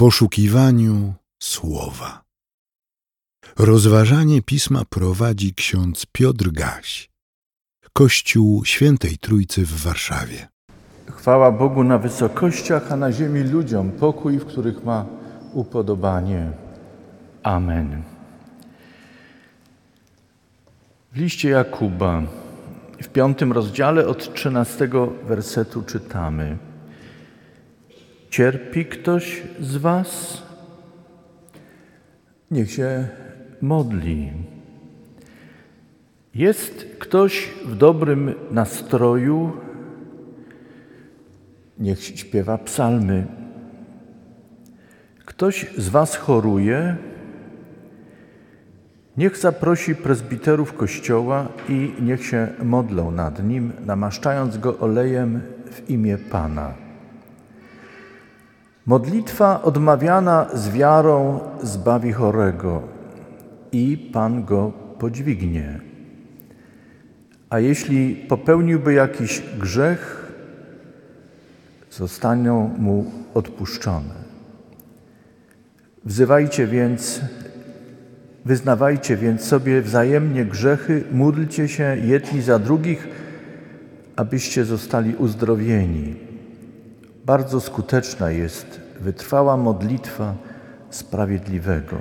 poszukiwaniu słowa. Rozważanie pisma prowadzi ksiądz Piotr Gaś, Kościół Świętej Trójcy w Warszawie. Chwała Bogu na wysokościach, a na ziemi ludziom pokój, w których ma upodobanie. Amen. W liście Jakuba w piątym rozdziale od trzynastego wersetu czytamy: Cierpi ktoś z Was? Niech się modli. Jest ktoś w dobrym nastroju? Niech śpiewa psalmy. Ktoś z Was choruje? Niech zaprosi prezbiterów kościoła i niech się modlą nad nim, namaszczając go olejem w imię Pana. Modlitwa odmawiana z wiarą zbawi chorego i Pan go podźwignie. A jeśli popełniłby jakiś grzech, zostaną mu odpuszczone. Wzywajcie więc Wyznawajcie więc sobie wzajemnie grzechy, módlcie się jedni za drugich, abyście zostali uzdrowieni. Bardzo skuteczna jest wytrwała modlitwa sprawiedliwego.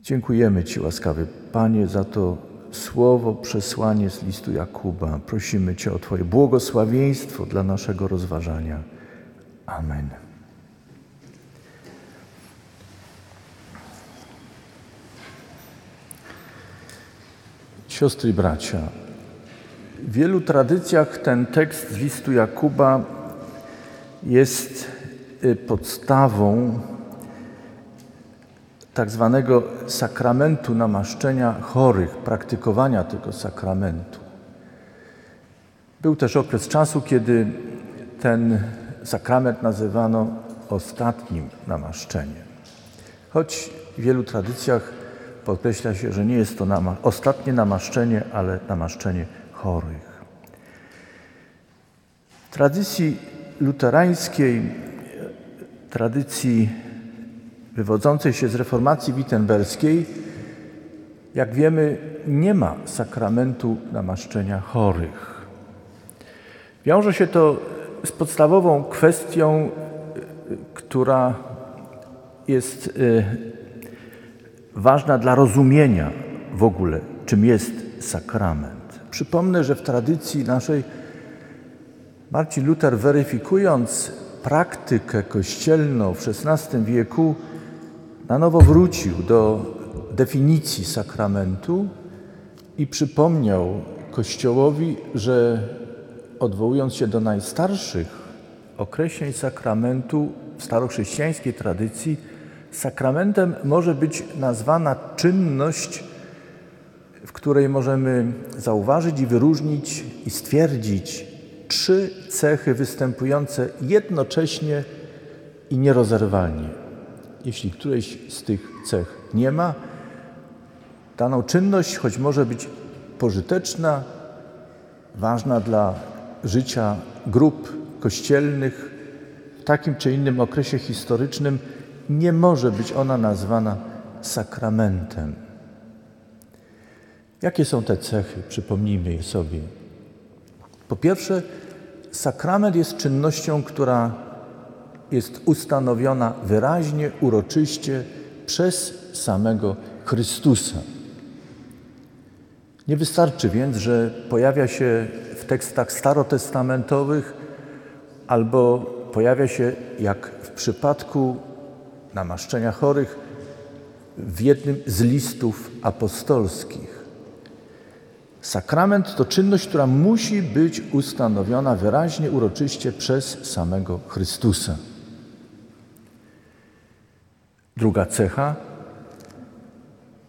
Dziękujemy Ci, łaskawy Panie, za to słowo, przesłanie z listu Jakuba. Prosimy Cię o Twoje błogosławieństwo dla naszego rozważania. Amen. Siostry i bracia, w wielu tradycjach ten tekst z listu Jakuba jest y, podstawą tak zwanego sakramentu namaszczenia chorych, praktykowania tego sakramentu. Był też okres czasu, kiedy ten sakrament nazywano ostatnim namaszczeniem. Choć w wielu tradycjach podkreśla się, że nie jest to nama ostatnie namaszczenie, ale namaszczenie chorych. W tradycji luterańskiej, tradycji wywodzącej się z reformacji wittenberskiej, jak wiemy, nie ma sakramentu namaszczenia chorych. Wiąże się to z podstawową kwestią, która jest y, ważna dla rozumienia w ogóle, czym jest sakrament. Przypomnę, że w tradycji naszej Marcin Luther, weryfikując praktykę kościelną w XVI wieku, na nowo wrócił do definicji sakramentu i przypomniał Kościołowi, że odwołując się do najstarszych określeń sakramentu w starochrześcijańskiej tradycji, Sakramentem może być nazwana czynność, w której możemy zauważyć i wyróżnić i stwierdzić trzy cechy występujące jednocześnie i nierozerwalnie. Jeśli którejś z tych cech nie ma, daną czynność, choć może być pożyteczna, ważna dla życia grup kościelnych w takim czy innym okresie historycznym, nie może być ona nazwana sakramentem. Jakie są te cechy? Przypomnijmy je sobie. Po pierwsze, sakrament jest czynnością, która jest ustanowiona wyraźnie, uroczyście przez samego Chrystusa. Nie wystarczy więc, że pojawia się w tekstach starotestamentowych albo pojawia się, jak w przypadku namaszczenia chorych w jednym z listów apostolskich. Sakrament to czynność, która musi być ustanowiona wyraźnie, uroczyście przez samego Chrystusa. Druga cecha.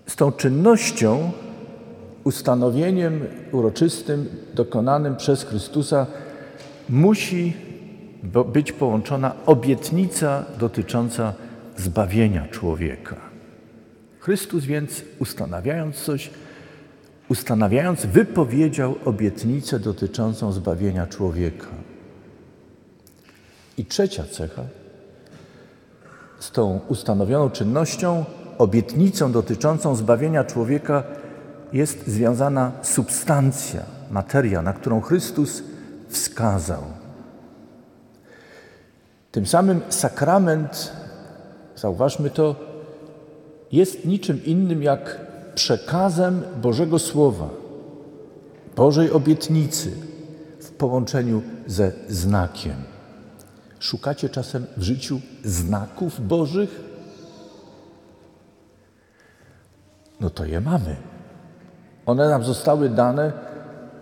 Z tą czynnością, ustanowieniem uroczystym dokonanym przez Chrystusa musi być połączona obietnica dotycząca zbawienia człowieka. Chrystus więc ustanawiając coś, ustanawiając, wypowiedział obietnicę dotyczącą zbawienia człowieka. I trzecia cecha z tą ustanowioną czynnością, obietnicą dotyczącą zbawienia człowieka jest związana substancja, materia, na którą Chrystus wskazał. Tym samym sakrament, zauważmy to, jest niczym innym jak przekazem Bożego Słowa, Bożej obietnicy w połączeniu ze znakiem. Szukacie czasem w życiu znaków Bożych? No to je mamy. One nam zostały dane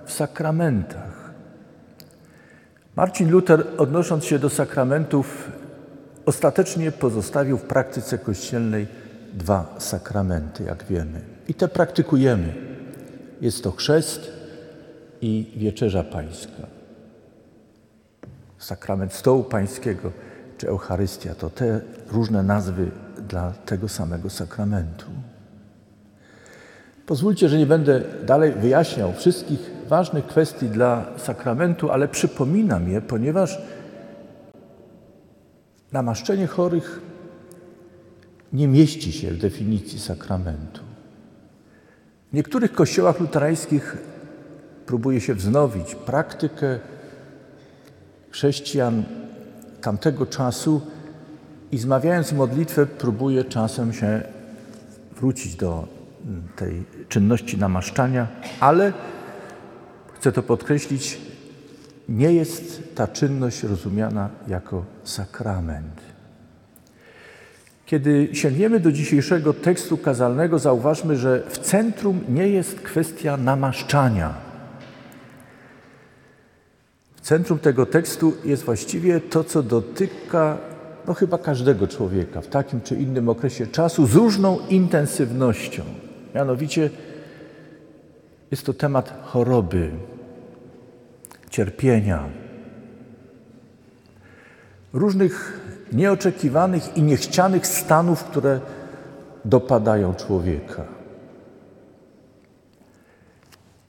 w sakramentach. Marcin Luther, odnosząc się do sakramentów, ostatecznie pozostawił w praktyce kościelnej dwa sakramenty, jak wiemy. I te praktykujemy. Jest to chrzest i wieczerza pańska. Sakrament stołu pańskiego czy Eucharystia to te różne nazwy dla tego samego sakramentu. Pozwólcie, że nie będę dalej wyjaśniał wszystkich ważnych kwestii dla sakramentu, ale przypominam je, ponieważ namaszczenie chorych nie mieści się w definicji sakramentu. W niektórych kościołach luterańskich próbuje się wznowić praktykę chrześcijan tamtego czasu i zmawiając modlitwę próbuje czasem się wrócić do tej czynności namaszczania, ale chcę to podkreślić, nie jest ta czynność rozumiana jako sakrament. Kiedy sięgniemy do dzisiejszego tekstu kazalnego, zauważmy, że w centrum nie jest kwestia namaszczania. W centrum tego tekstu jest właściwie to, co dotyka no chyba każdego człowieka w takim czy innym okresie czasu z różną intensywnością. Mianowicie jest to temat choroby, cierpienia, różnych nieoczekiwanych i niechcianych stanów, które dopadają człowieka.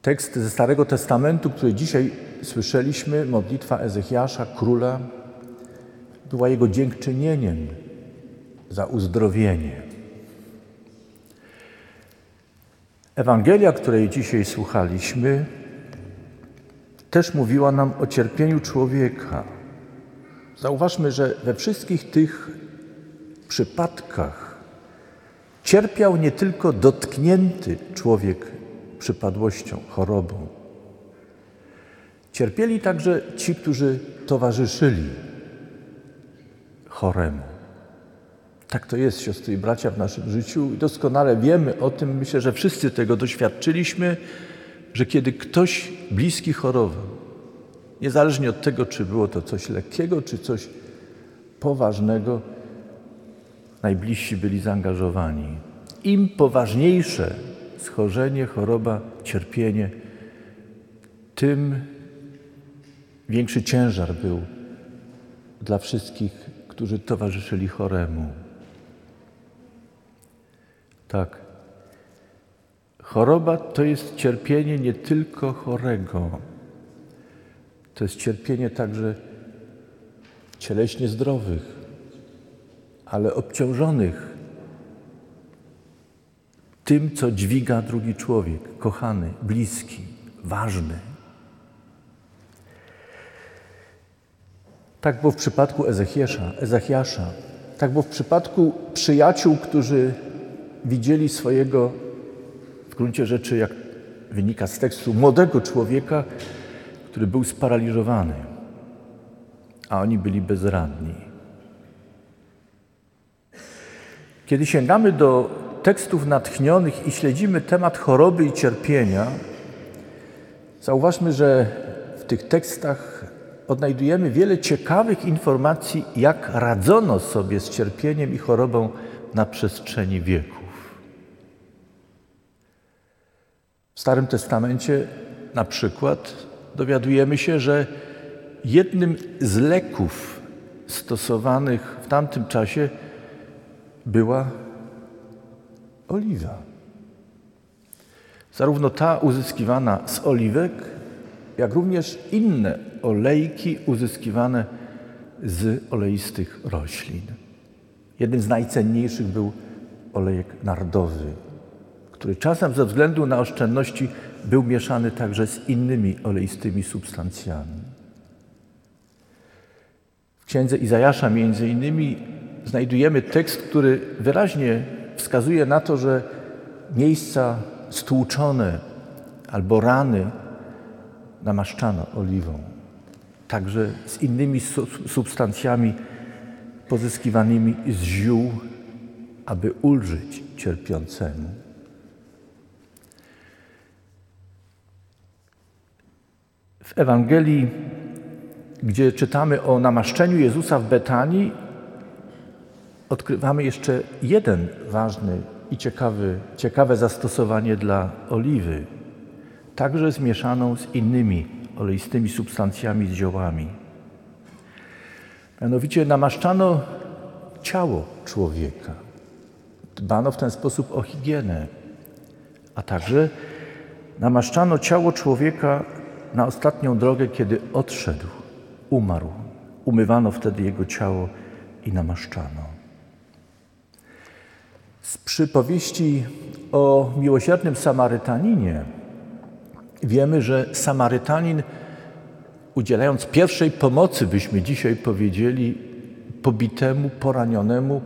Tekst ze Starego Testamentu, który dzisiaj słyszeliśmy, modlitwa Ezechiasza, króla, była jego dziękczynieniem za uzdrowienie. Ewangelia, której dzisiaj słuchaliśmy, też mówiła nam o cierpieniu człowieka. Zauważmy, że we wszystkich tych przypadkach cierpiał nie tylko dotknięty człowiek przypadłością, chorobą. Cierpieli także ci, którzy towarzyszyli choremu. Tak to jest, siostry i bracia, w naszym życiu i doskonale wiemy o tym, myślę, że wszyscy tego doświadczyliśmy, że kiedy ktoś bliski chorował, niezależnie od tego, czy było to coś lekkiego, czy coś poważnego, najbliżsi byli zaangażowani. Im poważniejsze schorzenie, choroba, cierpienie, tym większy ciężar był dla wszystkich, którzy towarzyszyli choremu. Tak. Choroba to jest cierpienie nie tylko chorego, to jest cierpienie także cieleśnie zdrowych, ale obciążonych tym, co dźwiga drugi człowiek, kochany, bliski, ważny. Tak było w przypadku Ezechiesza, Ezechiasza. Tak było w przypadku przyjaciół, którzy widzieli swojego, w gruncie rzeczy, jak wynika z tekstu, młodego człowieka, który był sparaliżowany, a oni byli bezradni. Kiedy sięgamy do tekstów natchnionych i śledzimy temat choroby i cierpienia, zauważmy, że w tych tekstach odnajdujemy wiele ciekawych informacji, jak radzono sobie z cierpieniem i chorobą na przestrzeni wieków. W Starym Testamencie na przykład dowiadujemy się, że jednym z leków stosowanych w tamtym czasie była oliwa. Zarówno ta uzyskiwana z oliwek, jak również inne olejki uzyskiwane z oleistych roślin. Jednym z najcenniejszych był olejek nardowy, który czasem ze względu na oszczędności był mieszany także z innymi oleistymi substancjami. W księdze Izajasza między innymi znajdujemy tekst, który wyraźnie wskazuje na to, że miejsca stłuczone albo rany namaszczano oliwą, także z innymi substancjami pozyskiwanymi z ziół, aby ulżyć cierpiącemu. W Ewangelii, gdzie czytamy o namaszczeniu Jezusa w Betanii, odkrywamy jeszcze jeden ważny i ciekawy, ciekawe zastosowanie dla oliwy, także zmieszaną z innymi oleistymi substancjami, z ziołami. Mianowicie namaszczano ciało człowieka. Dbano w ten sposób o higienę, a także namaszczano ciało człowieka na ostatnią drogę, kiedy odszedł, umarł. Umywano wtedy jego ciało i namaszczano. Z przypowieści o miłosiernym Samarytaninie wiemy, że Samarytanin, udzielając pierwszej pomocy, byśmy dzisiaj powiedzieli, pobitemu, poranionemu,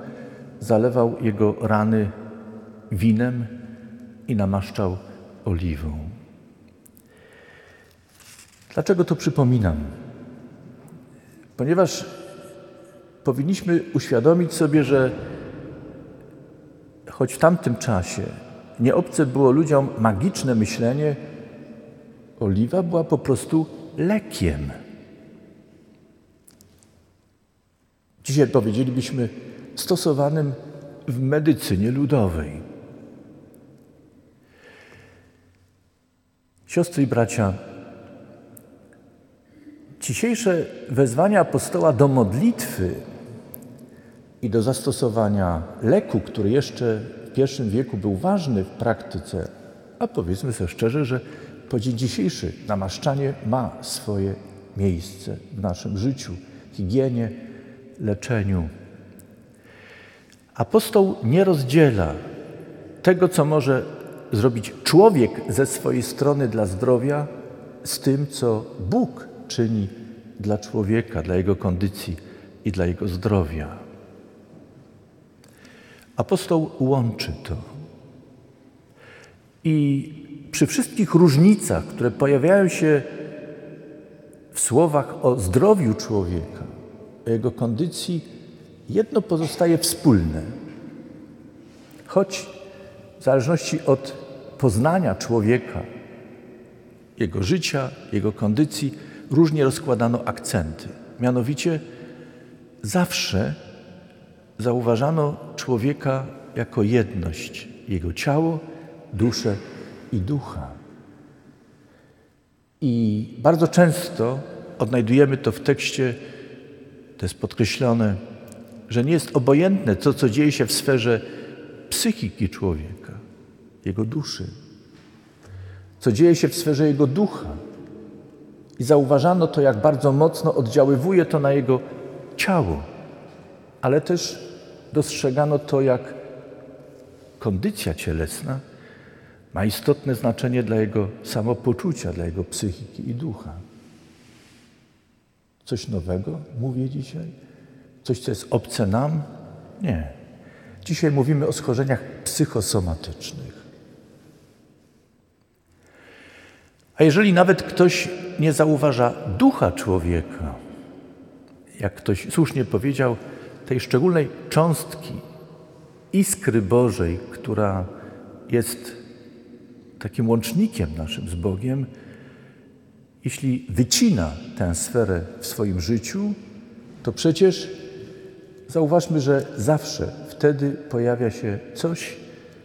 zalewał jego rany winem i namaszczał oliwą. Dlaczego to przypominam? Ponieważ powinniśmy uświadomić sobie, że choć w tamtym czasie nieobce było ludziom magiczne myślenie, oliwa była po prostu lekiem. Dzisiaj powiedzielibyśmy stosowanym w medycynie ludowej. Siostry i bracia, dzisiejsze wezwania apostoła do modlitwy i do zastosowania leku, który jeszcze w I wieku był ważny w praktyce, a powiedzmy sobie szczerze, że po dzień dzisiejszy namaszczanie ma swoje miejsce w naszym życiu, higienie, leczeniu. Apostoł nie rozdziela tego, co może zrobić człowiek ze swojej strony dla zdrowia, z tym, co Bóg czyni dla człowieka, dla jego kondycji i dla jego zdrowia. Apostoł łączy to. I przy wszystkich różnicach, które pojawiają się w słowach o zdrowiu człowieka, o jego kondycji, jedno pozostaje wspólne. Choć w zależności od poznania człowieka, jego życia, jego kondycji, różnie rozkładano akcenty. Mianowicie zawsze zauważano człowieka jako jedność, jego ciało, duszę i ducha. I bardzo często odnajdujemy to w tekście, to jest podkreślone, że nie jest obojętne to, co dzieje się w sferze psychiki człowieka, jego duszy, co dzieje się w sferze jego ducha. I zauważano to, jak bardzo mocno oddziaływuje to na jego ciało, ale też dostrzegano to, jak kondycja cielesna ma istotne znaczenie dla jego samopoczucia, dla jego psychiki i ducha. Coś nowego mówię dzisiaj? Coś, co jest obce nam? Nie. Dzisiaj mówimy o schorzeniach psychosomatycznych. A jeżeli nawet ktoś nie zauważa ducha człowieka, jak ktoś słusznie powiedział, tej szczególnej cząstki iskry Bożej, która jest takim łącznikiem naszym z Bogiem, jeśli wycina tę sferę w swoim życiu, to przecież zauważmy, że zawsze wtedy pojawia się coś,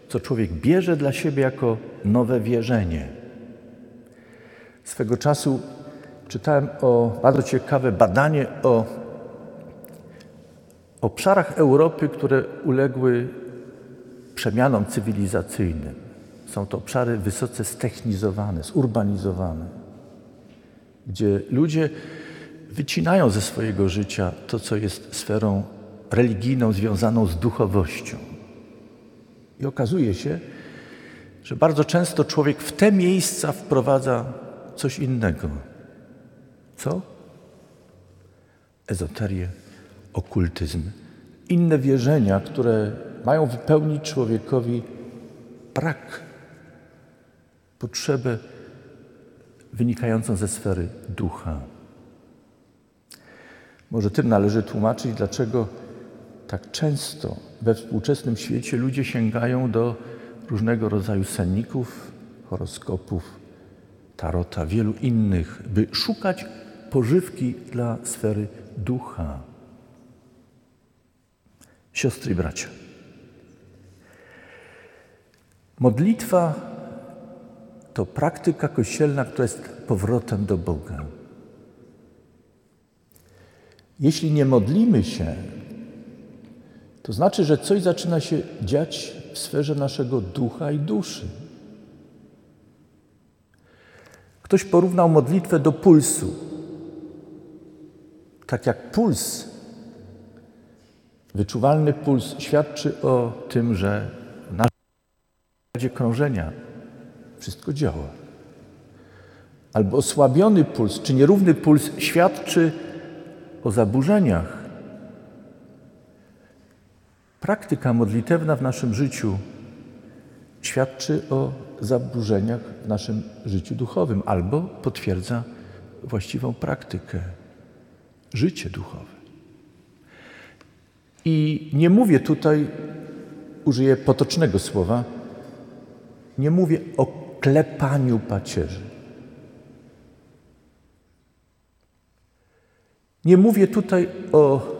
co człowiek bierze dla siebie jako nowe wierzenie. Swego czasu czytałem o bardzo ciekawe badanie o obszarach Europy, które uległy przemianom cywilizacyjnym. Są to obszary wysoce ztechnizowane, zurbanizowane, gdzie ludzie wycinają ze swojego życia to, co jest sferą religijną związaną z duchowością. I okazuje się, że bardzo często człowiek w te miejsca wprowadza coś innego. Co? Ezoterię, okultyzm, inne wierzenia, które mają wypełnić człowiekowi brak, potrzebę wynikającą ze sfery ducha. Może tym należy tłumaczyć, dlaczego tak często we współczesnym świecie ludzie sięgają do różnego rodzaju senników, horoskopów, tarota, wielu innych, by szukać pożywki dla sfery ducha. Siostry i bracia. Modlitwa to praktyka kościelna, która jest powrotem do Boga. Jeśli nie modlimy się, to znaczy, że coś zaczyna się dziać w sferze naszego ducha i duszy. Ktoś porównał modlitwę do pulsu. Tak jak puls, wyczuwalny puls świadczy o tym, że w naszym krążenia wszystko działa. Albo osłabiony puls, czy nierówny puls świadczy o zaburzeniach. Praktyka modlitewna w naszym życiu świadczy o zaburzeniach w naszym życiu duchowym albo potwierdza właściwą praktykę, życie duchowe. I nie mówię tutaj, użyję potocznego słowa, nie mówię o klepaniu pacierzy. Nie mówię tutaj o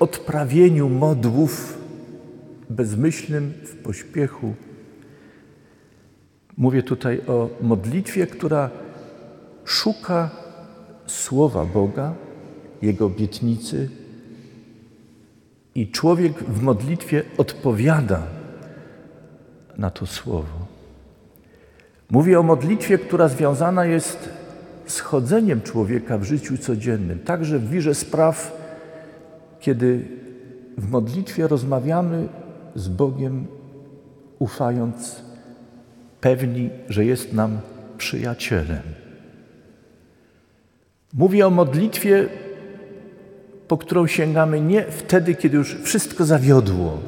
odprawieniu modłów bezmyślnym w pośpiechu. Mówię tutaj o modlitwie, która szuka słowa Boga, Jego obietnicy i człowiek w modlitwie odpowiada na to słowo. Mówię o modlitwie, która związana jest z chodzeniem człowieka w życiu codziennym, także w wirze spraw, kiedy w modlitwie rozmawiamy z Bogiem, ufając, pewni, że jest nam przyjacielem. Mówię o modlitwie, po którą sięgamy nie wtedy, kiedy już wszystko zawiodło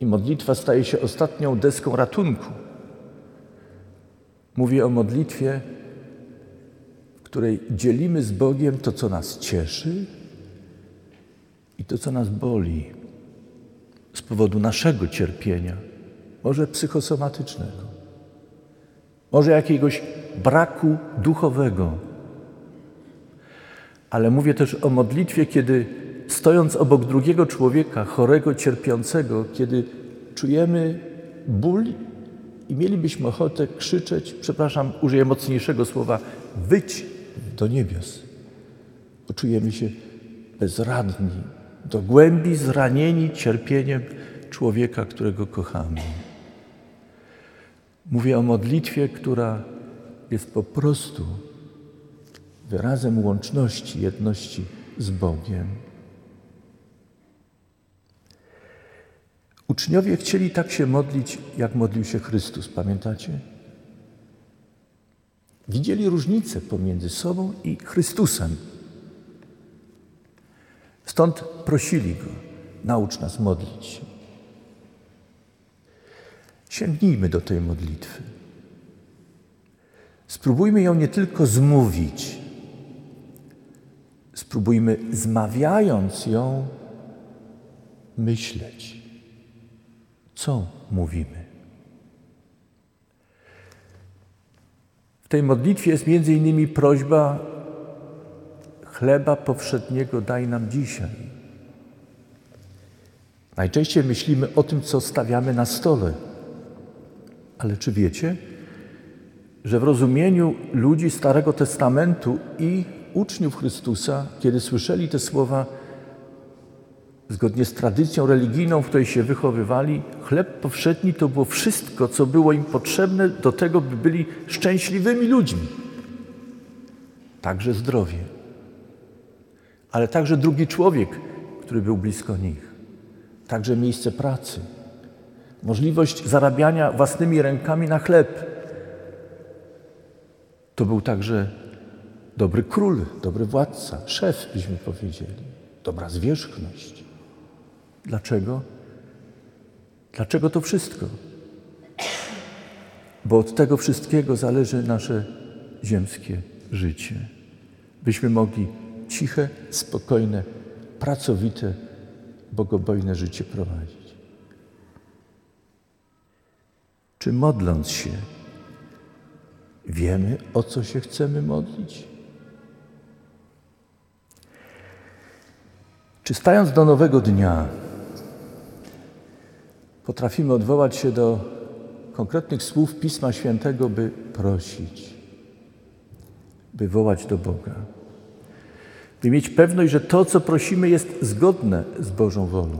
i modlitwa staje się ostatnią deską ratunku. Mówię o modlitwie, w której dzielimy z Bogiem to, co nas cieszy i to, co nas boli z powodu naszego cierpienia, może psychosomatycznego, może jakiegoś braku duchowego. Ale mówię też o modlitwie, kiedy stojąc obok drugiego człowieka, chorego, cierpiącego, kiedy czujemy ból i mielibyśmy ochotę krzyczeć, przepraszam, użyję mocniejszego słowa, wyć do niebios. Poczujemy się bezradni, do głębi zranieni cierpieniem człowieka, którego kochamy. Mówię o modlitwie, która jest po prostu wyrazem łączności, jedności z Bogiem. Uczniowie chcieli tak się modlić, jak modlił się Chrystus, pamiętacie? Widzieli różnicę pomiędzy sobą i Chrystusem. Stąd prosili Go, naucz nas modlić się. Sięgnijmy do tej modlitwy. Spróbujmy ją nie tylko zmówić, spróbujmy zmawiając ją myśleć co mówimy. W tej modlitwie jest między innymi prośba chleba powszedniego daj nam dzisiaj. Najczęściej myślimy o tym, co stawiamy na stole. Ale czy wiecie, że w rozumieniu ludzi Starego Testamentu i uczniów Chrystusa, kiedy słyszeli te słowa, zgodnie z tradycją religijną, w której się wychowywali, chleb powszedni to było wszystko, co było im potrzebne do tego, by byli szczęśliwymi ludźmi. także zdrowie, ale także drugi człowiek, który był blisko nich, także miejsce pracy, możliwość zarabiania własnymi rękami na chleb. To był także dobry król, dobry władca, szef, byśmy powiedzieli, dobra zwierzchność. Dlaczego? Dlaczego to wszystko? Bo od tego wszystkiego zależy nasze ziemskie życie. Byśmy mogli ciche, spokojne, pracowite, bogobojne życie prowadzić. Czy modląc się, wiemy, o co się chcemy modlić? Czy stając do nowego dnia, potrafimy odwołać się do konkretnych słów Pisma Świętego, by prosić, by wołać do Boga, by mieć pewność, że to, co prosimy, jest zgodne z Bożą wolą.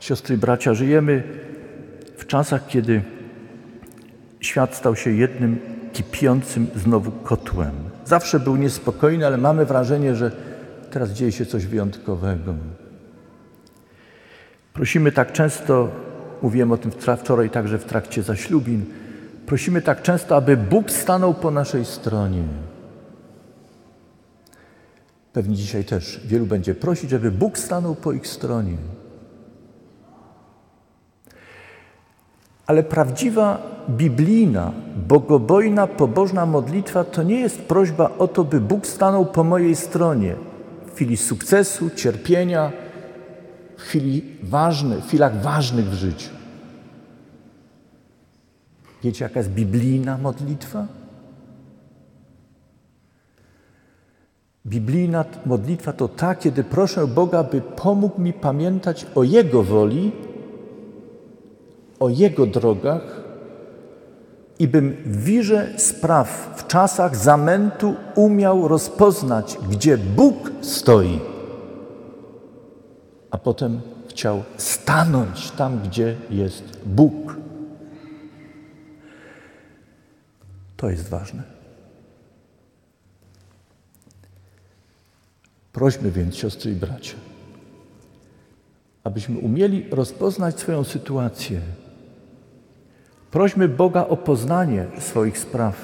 Siostry i bracia, żyjemy w czasach, kiedy świat stał się jednym kipiącym znowu kotłem. Zawsze był niespokojny, ale mamy wrażenie, że teraz dzieje się coś wyjątkowego. Prosimy tak często, mówiłem o tym wczoraj także w trakcie zaślubin, prosimy tak często, aby Bóg stanął po naszej stronie. Pewnie dzisiaj też wielu będzie prosić, żeby Bóg stanął po ich stronie. Ale prawdziwa biblijna, bogobojna, pobożna modlitwa to nie jest prośba o to, by Bóg stanął po mojej stronie w chwili sukcesu, cierpienia, w chwili ważnych, w chwilach ważnych w życiu. Wiecie, jaka jest biblijna modlitwa? Biblijna modlitwa to ta, kiedy proszę Boga, by pomógł mi pamiętać o Jego woli, o Jego drogach i bym w wirze spraw, w czasach zamętu umiał rozpoznać, gdzie Bóg stoi, a potem chciał stanąć tam, gdzie jest Bóg. To jest ważne. Prośmy więc, siostry i bracia, abyśmy umieli rozpoznać swoją sytuację. Prośmy Boga o poznanie swoich spraw.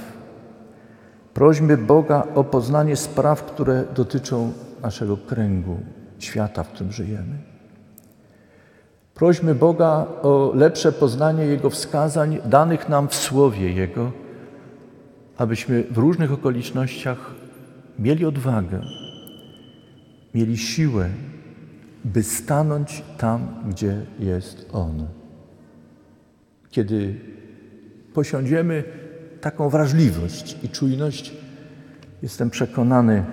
Prośmy Boga o poznanie spraw, które dotyczą naszego kręgu, świata, w którym żyjemy. Prośmy Boga o lepsze poznanie Jego wskazań danych nam w Słowie Jego, abyśmy w różnych okolicznościach mieli odwagę, mieli siłę, by stanąć tam, gdzie jest On. Kiedy posiądziemy taką wrażliwość i czujność, jestem przekonany,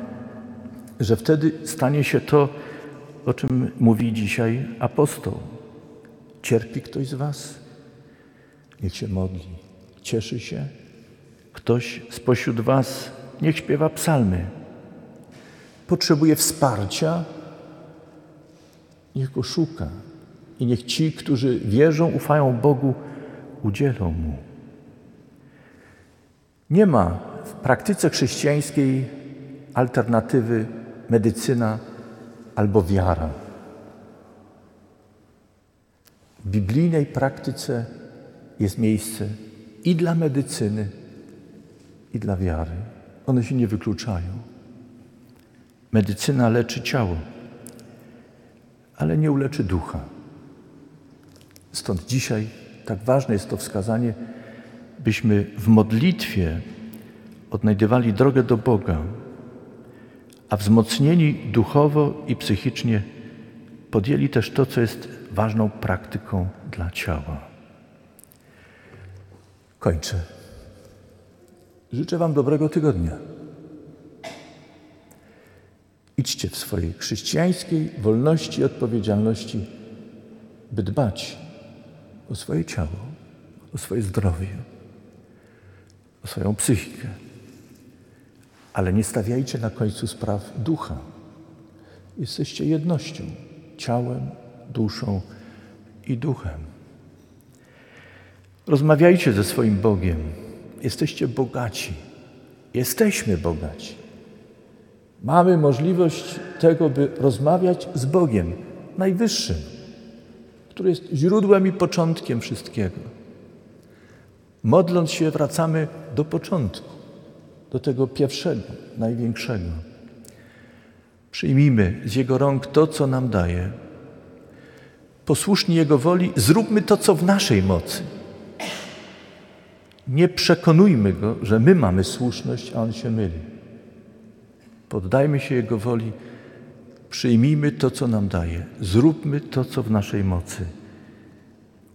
że wtedy stanie się to, o czym mówi dzisiaj apostoł. Cierpi ktoś z Was? Niech się modli. Cieszy się? Ktoś spośród Was niech śpiewa psalmy. Potrzebuje wsparcia? Niech go szuka. I niech ci, którzy wierzą, ufają Bogu, udzielą mu. Nie ma w praktyce chrześcijańskiej alternatywy medycyna albo wiara. W biblijnej praktyce jest miejsce i dla medycyny, i dla wiary. One się nie wykluczają. Medycyna leczy ciało, ale nie uleczy ducha. Stąd dzisiaj tak ważne jest to wskazanie, byśmy w modlitwie odnajdywali drogę do Boga, a wzmocnieni duchowo i psychicznie podjęli też to, co jest ważną praktyką dla ciała. Kończę. Życzę Wam dobrego tygodnia. Idźcie w swojej chrześcijańskiej wolności i odpowiedzialności, by dbać o swoje ciało, o swoje zdrowie, swoją psychikę. Ale nie stawiajcie na końcu spraw ducha. Jesteście jednością, ciałem, duszą i duchem. Rozmawiajcie ze swoim Bogiem. Jesteście bogaci. Jesteśmy bogaci. Mamy możliwość tego, by rozmawiać z Bogiem Najwyższym, który jest źródłem i początkiem wszystkiego. Modląc się, wracamy do początku, do tego pierwszego, największego. Przyjmijmy z Jego rąk to, co nam daje. Posłuszni Jego woli, zróbmy to, co w naszej mocy. Nie przekonujmy Go, że my mamy słuszność, a On się myli. Poddajmy się Jego woli, przyjmijmy to, co nam daje. Zróbmy to, co w naszej mocy.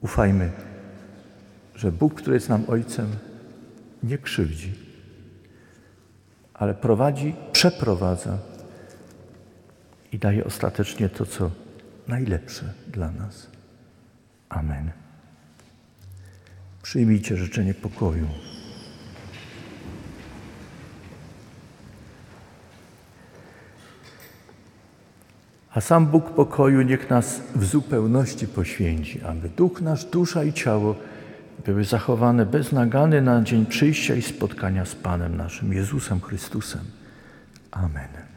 Ufajmy, że Bóg, który jest nam Ojcem, nie krzywdzi, ale prowadzi, przeprowadza i daje ostatecznie to, co najlepsze dla nas. Amen. Przyjmijcie życzenie pokoju. A sam Bóg pokoju niech nas w zupełności poświęci, aby duch nasz, dusza i ciało były zachowane bez nagany na dzień przyjścia i spotkania z Panem naszym Jezusem Chrystusem. Amen.